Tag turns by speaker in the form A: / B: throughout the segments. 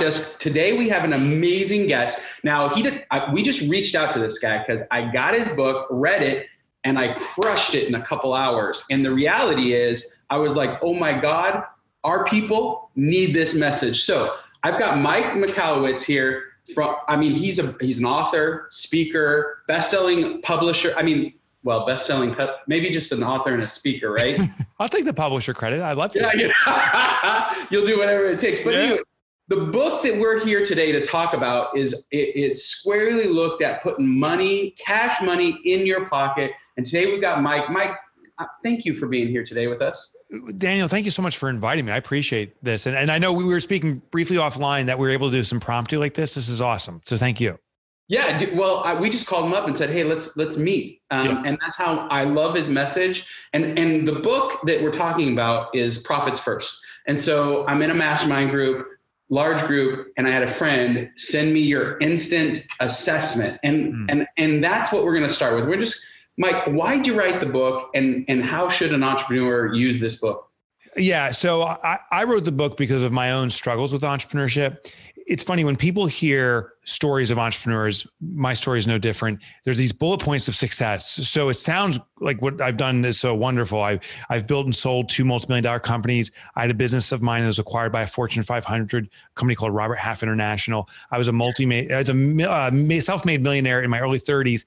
A: Outdesk. Today we have an amazing guest. Now he did. I, we just reached out to this guy because I got his book, read it, and I crushed it in a couple hours. And the reality is, I was like, oh my God, our people need this message. So I've got Mike Michalowicz here. From I mean, he's a he's an author, speaker, best-selling publisher. I mean, well, best-selling, maybe just an author and a speaker, right?
B: I'll take the publisher credit. I love it.
A: Yeah, yeah. you'll do whatever it takes. But yeah. anyway, the book that we're here today to talk about is it, it's squarely looked at putting money, cash money, in your pocket. And today we've got Mike. Mike, uh, thank you for being here today with us.
B: Daniel, thank you so much for inviting me. I appreciate this. And, and I know we were speaking briefly offline that we were able to do some promptu like this. This is awesome. So thank you.
A: Yeah, well, I, we just called him up and said, "Hey, let's let's meet," um, yeah. and that's how I love his message. And and the book that we're talking about is Profits First. And so I'm in a mastermind group, large group, and I had a friend send me your instant assessment, and mm. and and that's what we're going to start with. We're just Mike, why did you write the book, and and how should an entrepreneur use this book?
B: Yeah, so I, I wrote the book because of my own struggles with entrepreneurship it's funny when people hear stories of entrepreneurs, my story is no different. There's these bullet points of success. So it sounds like what I've done is so wonderful. I've, I've built and sold two multi-million dollar companies. I had a business of mine that was acquired by a Fortune 500 company called Robert Half International. I was a multi, I was a uh, self-made millionaire in my early 30s.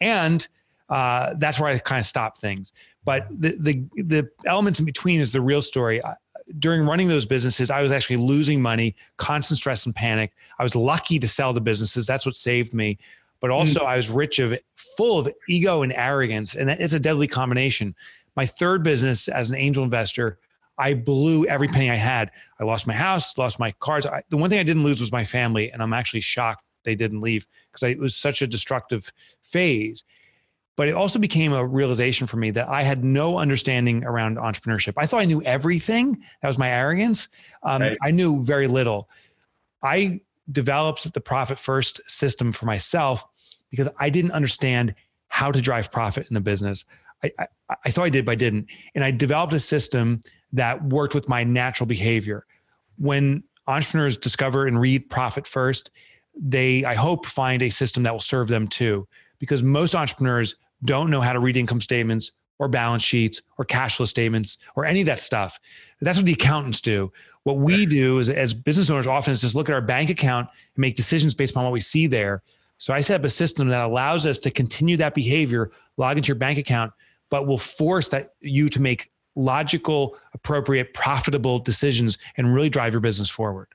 B: And uh, that's where I kind of stopped things. But the, the, the elements in between is the real story during running those businesses, I was actually losing money, constant stress and panic. I was lucky to sell the businesses. That's what saved me. But also, mm. I was rich of full of ego and arrogance. And it's a deadly combination. My third business as an angel investor, I blew every penny I had. I lost my house, lost my cars. I, the one thing I didn't lose was my family. And I'm actually shocked they didn't leave because it was such a destructive phase. But it also became a realization for me that I had no understanding around entrepreneurship. I thought I knew everything. That was my arrogance. Um, right. I knew very little. I developed the profit first system for myself because I didn't understand how to drive profit in a business. I, I, I thought I did, but I didn't. And I developed a system that worked with my natural behavior. When entrepreneurs discover and read profit first, they, I hope, find a system that will serve them too. Because most entrepreneurs don't know how to read income statements or balance sheets or cash flow statements or any of that stuff. That's what the accountants do. What we do is, as business owners often is just look at our bank account and make decisions based upon what we see there. So I set up a system that allows us to continue that behavior, log into your bank account, but will force that you to make logical, appropriate, profitable decisions and really drive your business forward.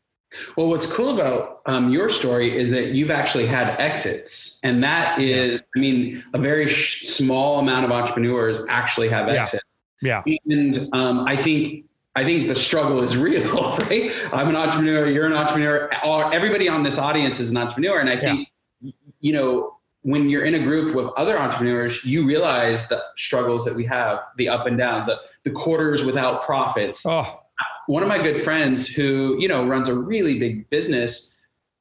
A: Well, what's cool about um, your story is that you've actually had exits, and that is, I mean, a very sh- small amount of entrepreneurs actually have exits.
B: Yeah.
A: yeah. And um, I think I think the struggle is real, right? I'm an entrepreneur. You're an entrepreneur. Everybody on this audience is an entrepreneur, and I think yeah. you know when you're in a group with other entrepreneurs, you realize the struggles that we have, the up and down, the the quarters without profits.
B: Oh
A: one of my good friends who you know runs a really big business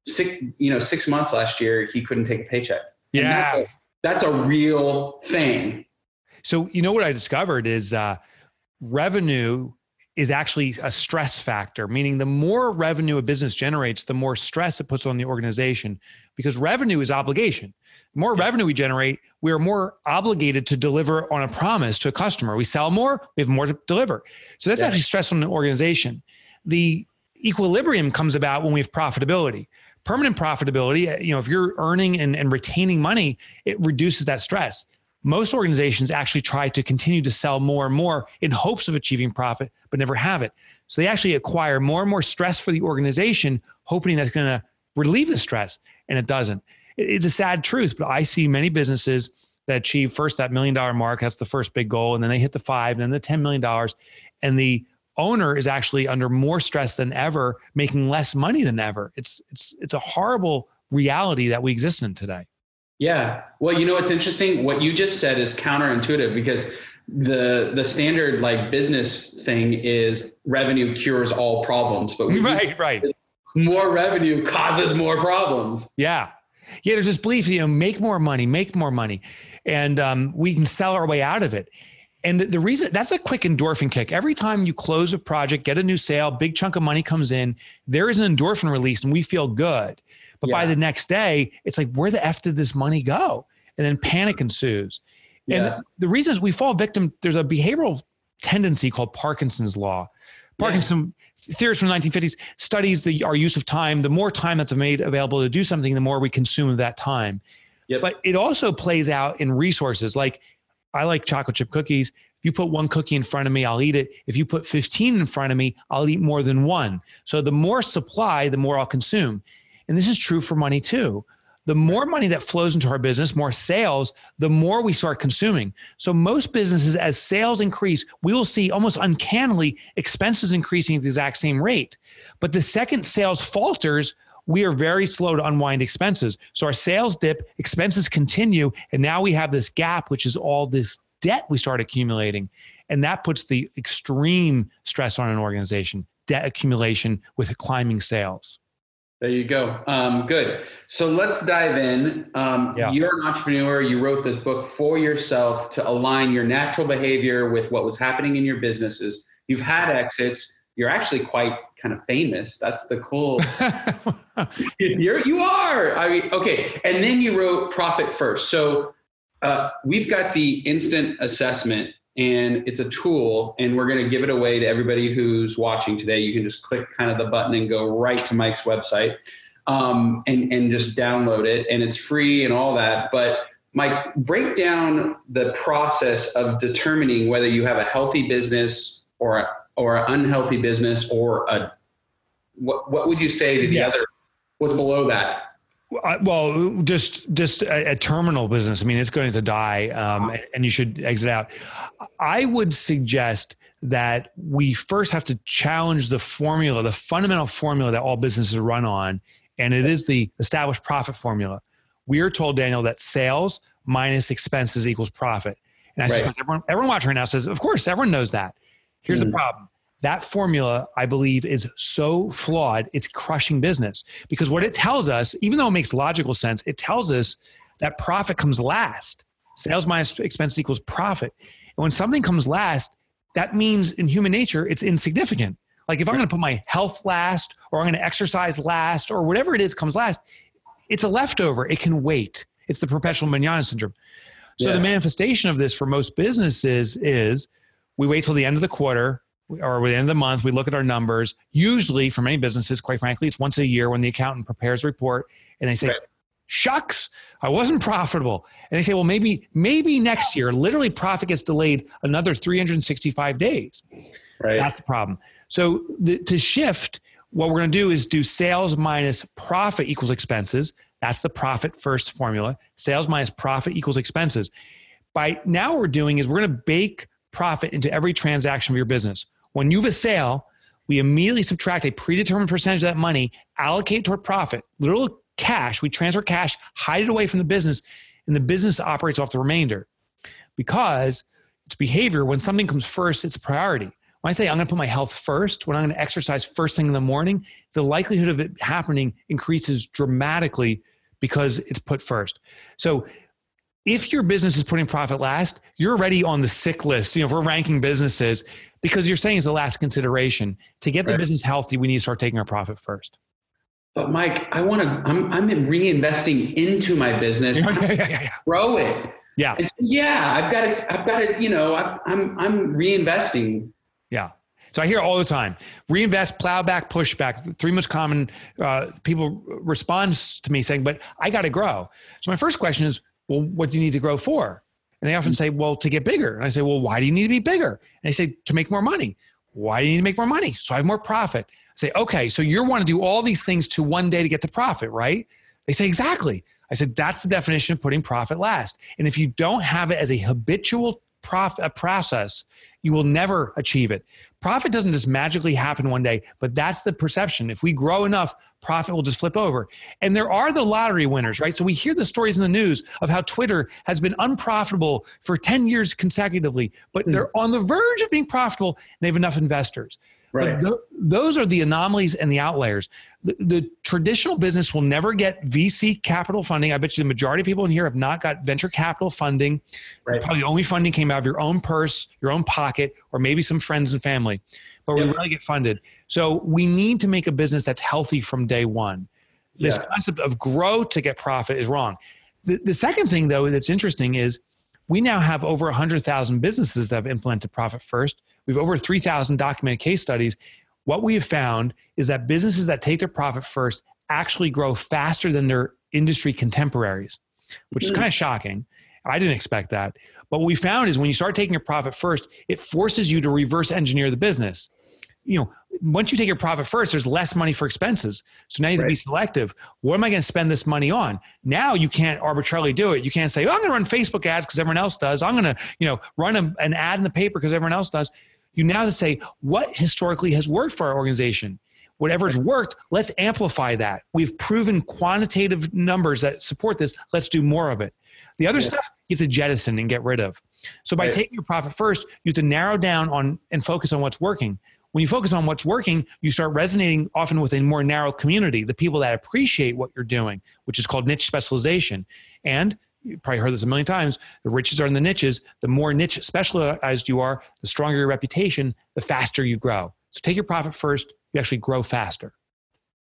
A: six you know six months last year he couldn't take a paycheck.
B: Yeah
A: that's a, that's a, real thing.
B: So you know what i discovered is uh, revenue is actually a stress factor meaning the more revenue a business generates the more stress it puts on the organization because revenue is obligation the more revenue we generate, we are more obligated to deliver on a promise to a customer. We sell more, we have more to deliver. So that's yeah. actually stress on an organization. The equilibrium comes about when we have profitability. Permanent profitability, you know, if you're earning and, and retaining money, it reduces that stress. Most organizations actually try to continue to sell more and more in hopes of achieving profit, but never have it. So they actually acquire more and more stress for the organization, hoping that's going to relieve the stress, and it doesn't it's a sad truth, but I see many businesses that achieve first that million dollar mark. That's the first big goal. And then they hit the five, and then the $10 million. And the owner is actually under more stress than ever, making less money than ever. It's it's it's a horrible reality that we exist in today.
A: Yeah. Well, you know what's interesting? What you just said is counterintuitive because the the standard like business thing is revenue cures all problems, but
B: right, right.
A: More revenue causes more problems.
B: Yeah, yeah, there's this belief, you know, make more money, make more money, and um, we can sell our way out of it. And the, the reason that's a quick endorphin kick. Every time you close a project, get a new sale, big chunk of money comes in, there is an endorphin release and we feel good. But yeah. by the next day, it's like, where the F did this money go? And then panic ensues. And the, the reason is we fall victim, there's a behavioral tendency called Parkinson's law. Parkinson yeah. theorists from the 1950s studies the our use of time. The more time that's made available to do something, the more we consume of that time. Yep. But it also plays out in resources. Like I like chocolate chip cookies. If you put one cookie in front of me, I'll eat it. If you put 15 in front of me, I'll eat more than one. So the more supply, the more I'll consume. And this is true for money too. The more money that flows into our business, more sales, the more we start consuming. So, most businesses, as sales increase, we will see almost uncannily expenses increasing at the exact same rate. But the second sales falters, we are very slow to unwind expenses. So our sales dip, expenses continue, and now we have this gap, which is all this debt we start accumulating. And that puts the extreme stress on an organization debt accumulation with climbing sales.
A: There you go. Um, good. So let's dive in. Um, yeah. You're an entrepreneur. You wrote this book for yourself to align your natural behavior with what was happening in your businesses. You've had exits. You're actually quite kind of famous. That's the cool. You're you are. I mean, okay. And then you wrote Profit First. So uh, we've got the instant assessment, and it's a tool, and we're going to give it away to everybody who's watching today. You can just click kind of the button and go right to Mike's website, um, and and just download it, and it's free and all that. But Mike, break down the process of determining whether you have a healthy business or a or an unhealthy business or a what what would you say to the yeah. other what's below that
B: well, just just a, a, terminal business. I mean, it's going to die, um, and you should exit out. I would suggest that we first have to challenge the formula, the fundamental formula that all businesses run on, and it is the established profit formula. We are told, Daniel, that sales minus expenses equals profit. And I right. everyone, everyone watching right now says, of course, everyone knows that. Here's mm. the problem. That formula, I believe, is so flawed, it's crushing business. Because what it tells us, even though it makes logical sense, it tells us that profit comes last. Sales minus expense equals profit. And when something comes last, that means in human nature, it's insignificant. Like if I'm going to put my health last, or I'm going to exercise last, or whatever it is comes last, it's a leftover. It can wait. It's the perpetual manana syndrome. So yeah. the manifestation of this for most businesses is we wait till the end of the quarter or at the end of the month, we look at our numbers. Usually, for many businesses, quite frankly, it's once a year when the accountant prepares a report and they say, right. "Shucks, I wasn't profitable." And they say, "Well, maybe maybe next year." Literally, profit gets delayed another 365 days. Right. That's the problem. So the, to shift, what we're going to do is do sales minus profit equals expenses. That's the profit first formula. Sales minus profit equals expenses. By now, what we're doing is we're going to bake profit into every transaction of your business. When you have a sale, we immediately subtract a predetermined percentage of that money, allocate toward profit, little cash. We transfer cash, hide it away from the business, and the business operates off the remainder. Because it's behavior. When something comes first, it's a priority. When I say I'm going to put my health first, when I'm going to exercise first thing in the morning, the likelihood of it happening increases dramatically because it's put first. So if your business is putting profit last, you're already on the sick list. You know, if we're ranking businesses, because you're saying it's the last consideration. To get right. the business healthy, we need to start taking our profit first.
A: But Mike, I want to. I'm I'm reinvesting into my business. yeah, yeah, yeah, grow it.
B: Yeah.
A: So, yeah, I've got it. I've got it. You know, i I'm I'm reinvesting.
B: Yeah. So I hear all the time: reinvest, plow back, push back. Three most common uh, people respond to me saying, "But I got to grow." So my first question is, well, what do you need to grow for? And they often mm. say, well, to get bigger. And I say, well, why do you need to be bigger? And they say, to make more money. Why do you need to make more money? So I have more profit. I say, okay, so you want to do all these things to one day to get to profit, right? They say, exactly. I said, that's the definition of putting profit last. And if you don't have it as a habitual profit process, you will never achieve it. Profit doesn't just magically happen one day, but that's the perception. If we grow enough, profit will just flip over. And there are the lottery winners, right? So we hear the stories in the news of how Twitter has been unprofitable for 10 years consecutively, but hmm. they're on the verge of being profitable and they have enough investors.
A: Right.
B: Th- those are the anomalies and the outliers. The, the, traditional business will never get VC capital funding. I bet you the majority of people in here have not got venture capital funding. Right. Probably the only funding came out of your own purse, your own pocket, or maybe some friends and family. But we really get funded. So we need to make a business that's healthy from day one. This yeah. concept of grow to get profit is wrong. The, the second thing, though, that's interesting is we now have over 100,000 businesses that have implemented Profit First. We've over 3,000 documented case studies. What we have found is that businesses that take their profit first actually grow faster than their industry contemporaries, which is hmm. kind of shocking. I didn't expect that. But what we found is when you start taking your profit first, it forces you to reverse engineer the business you know, once you take your profit first, there's less money for expenses. So now you have right. to be selective. What am I going to spend this money on? Now you can't arbitrarily do it. You can't say, oh, I'm going to run Facebook ads because everyone else does. I'm going to, you know, run a, an ad in the paper because everyone else does. You now have to say, what historically has worked for our organization? Whatever's worked, let's amplify that. We've proven quantitative numbers that support this. Let's do more of it. The other yeah. stuff you have to jettison and get rid of. So by right. taking your profit first, you have to narrow down on and focus on what's working when you focus on what's working, you start resonating often with a more narrow community, the people that appreciate what you're doing, which is called niche specialization. And you probably heard this a million times the riches are in the niches. The more niche specialized you are, the stronger your reputation, the faster you grow. So take your profit first, you actually grow faster.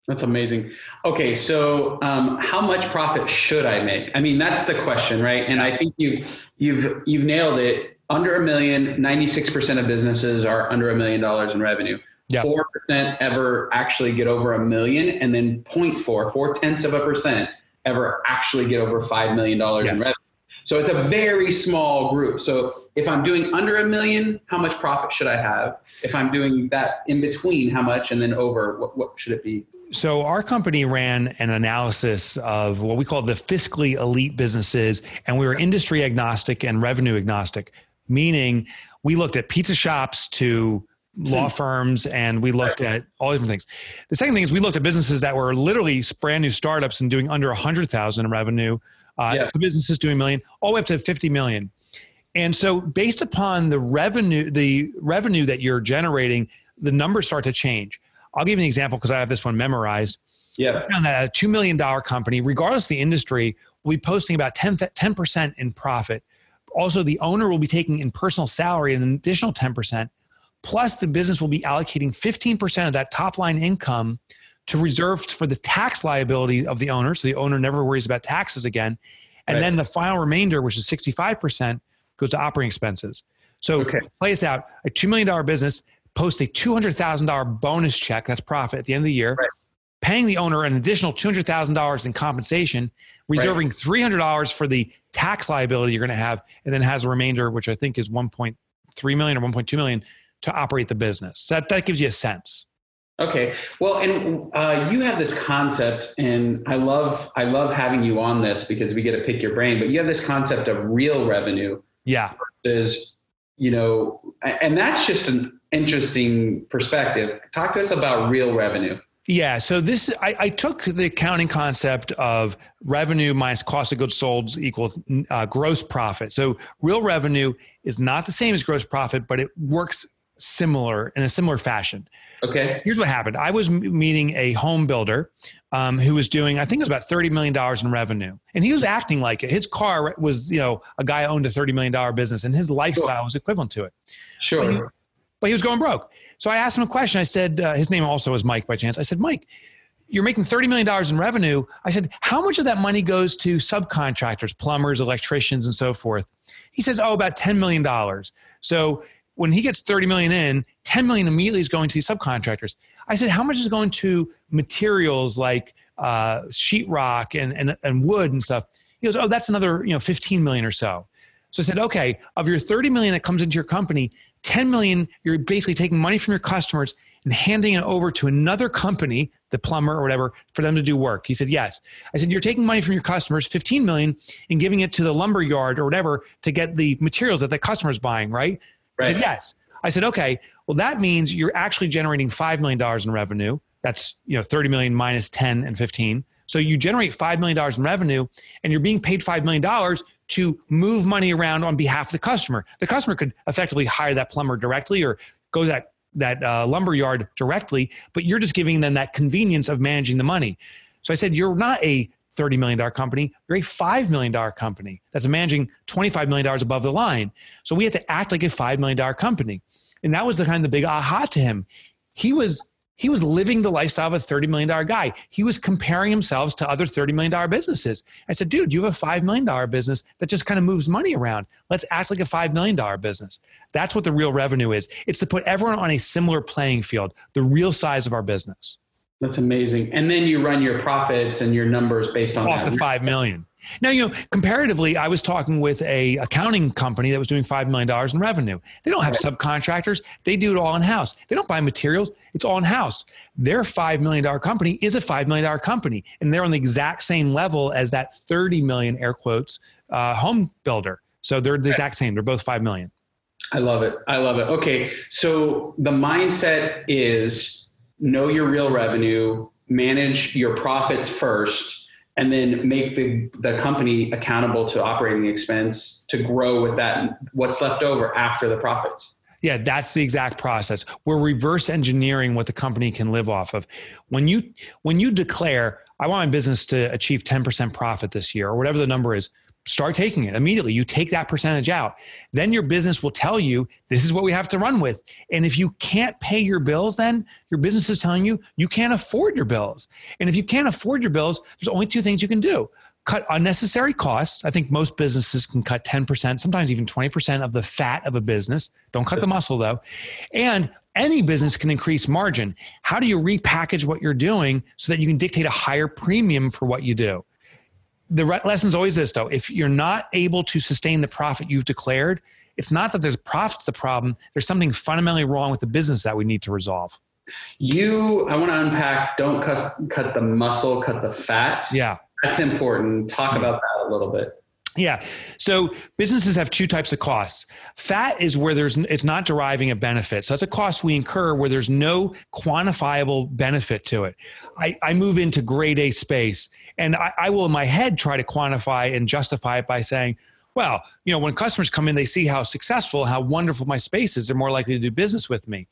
A: That's amazing. Okay, so um, how much profit should I make? I mean, that's the question, right? And I think you've you've you've nailed it under a million, 96% of businesses are under a million dollars in revenue. Yep. 4% ever actually get over a million, and then 0.4, four tenths of a percent ever actually get over $5 million yes. in revenue. So it's a very small group. So if I'm doing under a million, how much profit should I have? If I'm doing that in between, how much? And then over, what, what should it be?
B: So our company ran an analysis of what we call the fiscally elite businesses, and we were industry agnostic and revenue agnostic meaning we looked at pizza shops to law hmm. firms and we looked at all different things. The second thing is we looked at businesses that were literally brand new startups and doing under 100,000 in revenue. Uh, yeah. businesses doing million, all the way up to 50 million. And so based upon the revenue, the revenue that you're generating, the numbers start to change. I'll give you an example because I have this one memorized.
A: Yeah.
B: On that a $2 million company, regardless of the industry, will be posting about 10, 10% in profit also, the owner will be taking in personal salary an additional 10%, plus the business will be allocating 15% of that top line income to reserve for the tax liability of the owner. So the owner never worries about taxes again. And right. then the final remainder, which is 65%, goes to operating expenses. So okay. play this out. A $2 million business posts a $200,000 bonus check, that's profit at the end of the year. Right paying the owner an additional $200,000 in compensation, reserving right. $300 for the tax liability you're going to have, and then has a remainder, which I think is 1.3 million or 1.2 million to operate the business. So that, that gives you a sense.
A: Okay. Well, and uh, you have this concept, and I love I love having you on this because we get to pick your brain. But you have this concept of real revenue.
B: Yeah.
A: Versus, you know, and that's just an interesting perspective. Talk to us about real revenue.
B: Yeah. So this, I, I, took the accounting concept of revenue minus cost of goods sold equals uh, gross profit. So real revenue is not the same as gross profit, but it works similar in a similar fashion.
A: Okay.
B: Here's what happened. I was meeting a home builder um, who was doing, I think it was about $30 million in revenue. And he was acting like it. His car was, you know, a guy owned a $30 million business and his lifestyle sure. was equivalent to it.
A: Sure.
B: But he, but he was going broke. So I asked him a question. I said, uh, his name also is Mike by chance. I said, Mike, you're making $30 million in revenue. I said, how much of that money goes to subcontractors, plumbers, electricians, and so forth? He says, oh, about $10 million. So when he gets 30 million in, 10 million immediately is going to these subcontractors. I said, how much is going to materials like uh, sheetrock and, and, and wood and stuff? He goes, oh, that's another, you know, 15 million or so. So I said, okay, of your 30 million that comes into your company, 10 million, you're basically taking money from your customers and handing it over to another company, the plumber or whatever, for them to do work. He said, yes. I said, you're taking money from your customers, 15 million, and giving it to the lumber yard or whatever to get the materials that the customer's buying, right? Right. I said, yes. I said, okay, well, that means you're actually generating $5 million in revenue. That's, you know, 30 million minus 10 and 15. So you generate $5 million in revenue and you're being paid $5 million to move money around on behalf of the customer. The customer could effectively hire that plumber directly or go to that that uh, lumber yard directly, but you're just giving them that convenience of managing the money. So I said, you're not a $30 million company, you're a $5 million company that's managing $25 million above the line. So we had to act like a $5 million company. And that was the kind of the big aha to him. He was he was living the lifestyle of a $30 million guy. He was comparing himself to other $30 million businesses. I said, dude, you have a $5 million business that just kind of moves money around. Let's act like a $5 million business. That's what the real revenue is. It's to put everyone on a similar playing field, the real size of our business.
A: That's amazing. And then you run your profits and your numbers based on
B: off
A: that.
B: the 5 million. Now, you know, comparatively, I was talking with a accounting company that was doing $5 million in revenue. They don't have subcontractors. They do it all in house. They don't buy materials. It's all in house. Their $5 million company is a $5 million company. And they're on the exact same level as that 30 million air quotes uh, home builder. So they're the exact same. They're both 5 million.
A: I love it. I love it. Okay. So the mindset is know your real revenue, manage your profits first and then make the, the company accountable to operating expense to grow with that what's left over after the profits.
B: Yeah that's the exact process. We're reverse engineering what the company can live off of. When you when you declare i want my business to achieve 10% profit this year or whatever the number is start taking it immediately. You take that percentage out. Then your business will tell you this is what we have to run with. And if you can't pay your bills, then your business is telling you you can't afford your bills. And if you can't afford your bills, there's only two things you can do cut unnecessary costs. I think most businesses can cut 10%, sometimes even 20% of the fat of a business. Don't cut the muscle though. And any business can increase margin. How do you repackage what you're doing so that you can dictate a higher premium for what you do? The lesson is always this though. If you're not able to sustain the profit you've declared it's not that there's profits the problem. There's something fundamentally wrong with the business that we need to resolve.
A: You i want to unpack don't cut, cut the muscle cut the fat.
B: Yeah.
A: That's important. Talk mm-hmm. about that a little bit
B: yeah. So businesses have two types of costs. Fat is where there's it's not deriving a benefit. So that's a cost we incur where there's no quantifiable benefit to it. I, I move into grade A space and I, I will in my head try to quantify and justify it by saying, well, you know, when customers come in, they see how successful, how wonderful my space is, they're more likely to do business with me.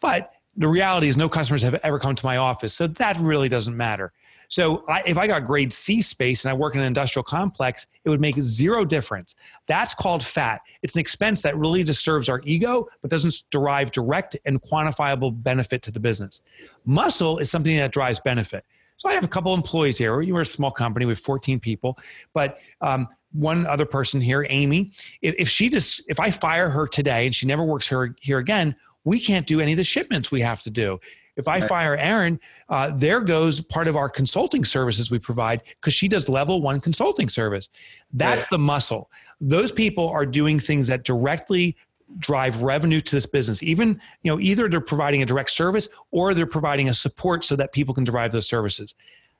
B: But the reality is no customers have ever come to my office. So that really doesn't matter. So I, if I got grade C space and I work in an industrial complex, it would make zero difference. That's called fat. It's an expense that really just serves our ego, but doesn't derive direct and quantifiable benefit to the business. Muscle is something that drives benefit. So I have a couple employees here. We're a small company with 14 people, but um, one other person here, Amy, if, if, she just if I fire her today and she never works here here again, we can't do any of the shipments we have to do. If I fire Aaron, uh, there goes part of our consulting services we provide because she does level one consulting service. That's right. the muscle. Those people are doing things that directly drive revenue to this business even you know either they're providing a direct service or they're providing a support so that people can derive those services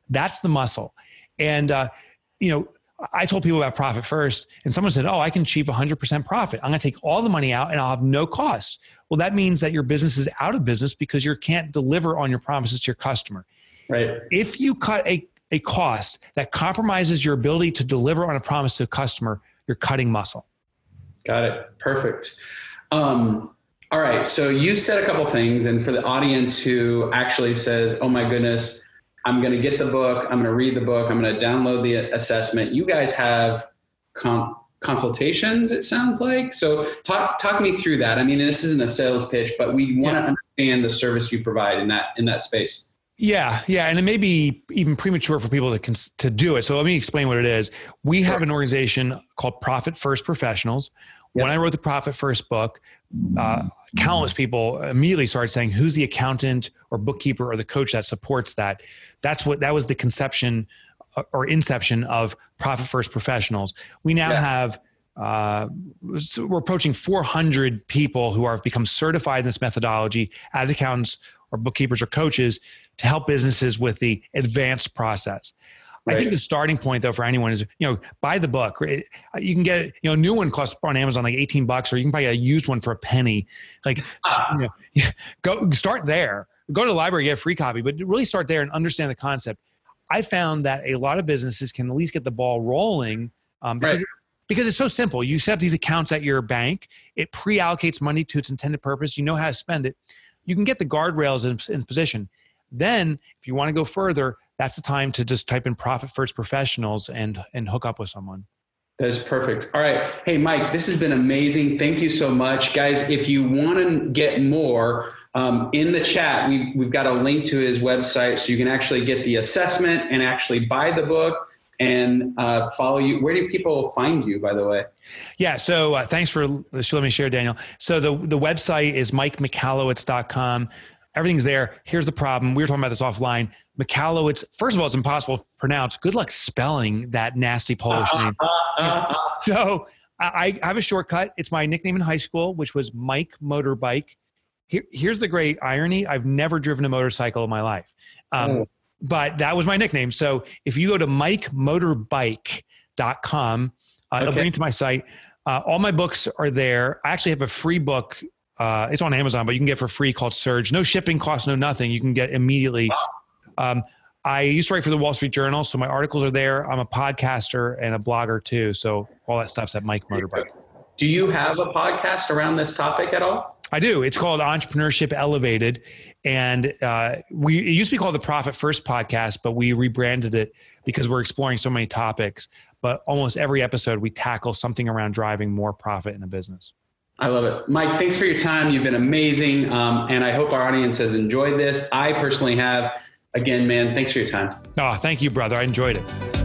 B: that's the muscle and uh, you know I told people about profit first, and someone said, Oh, I can achieve 100% profit. I'm going to take all the money out and I'll have no costs. Well, that means that your business is out of business because you can't deliver on your promises to your customer.
A: Right.
B: If you cut a, a cost that compromises your ability to deliver on a promise to a customer, you're cutting muscle.
A: Got it. Perfect. Um, all right. So you said a couple things, and for the audience who actually says, Oh my goodness, I'm going to get the book. I'm going to read the book. I'm going to download the assessment. You guys have consultations, it sounds like. So talk talk me through that. I mean, this isn't a sales pitch, but we want to understand the service you provide in that in that space.
B: Yeah, yeah, and it may be even premature for people to cons- to do it. So let me explain what it is. We sure. have an organization called Profit First Professionals. Yep. When I wrote the Profit First book, uh, countless people immediately started saying, "Who's the accountant or bookkeeper or the coach that supports that?" That's what that was the conception uh, or inception of Profit First Professionals. We now yeah. have uh, so we're approaching 400 people who have become certified in this methodology as accountants or bookkeepers or coaches to help businesses with the advanced process. Right. I think the starting point though for anyone is you know buy the book. You can get you know new one costs on Amazon like eighteen bucks, or you can buy a used one for a penny. Like ah. you know, go start there. Go to the library, get a free copy, but really start there and understand the concept. I found that a lot of businesses can at least get the ball rolling um, because right. because it's so simple. You set up these accounts at your bank. It pre-allocates money to its intended purpose. You know how to spend it you can get the guardrails in, in position. Then, if you want to go further, that's the time to just type in profit first professionals and and hook up with someone.
A: That is perfect. All right. Hey, Mike, this has been amazing. Thank you so much. Guys, if you want to get more, um, in the chat, we, we've got a link to his website so you can actually get the assessment and actually buy the book and uh, follow you. Where do people find you, by the way?
B: Yeah. So uh, thanks for letting me share, Daniel. So the, the website is mikemichalowicz.com. Everything's there. Here's the problem. We were talking about this offline. Michalowicz, first of all, it's impossible to pronounce. Good luck spelling that nasty Polish name. so I, I have a shortcut. It's my nickname in high school, which was Mike Motorbike. Here, here's the great irony I've never driven a motorcycle in my life. Um, oh. But that was my nickname. So if you go to mikemotorbike.com, uh, okay. it'll bring you to my site. Uh, all my books are there. I actually have a free book. Uh, it's on Amazon, but you can get for free called Surge. No shipping costs, no nothing. You can get immediately. Um, I used to write for the Wall Street Journal, so my articles are there. I'm a podcaster and a blogger too. So all that stuff's at Mike Motorbike.
A: Do you have a podcast around this topic at all?
B: I do. It's called Entrepreneurship Elevated, and uh, we it used to be called the Profit First Podcast, but we rebranded it because we're exploring so many topics. But almost every episode, we tackle something around driving more profit in a business.
A: I love it, Mike. Thanks for your time. You've been amazing, um, and I hope our audience has enjoyed this. I personally have. Again, man, thanks for your time.
B: Oh, thank you, brother. I enjoyed it.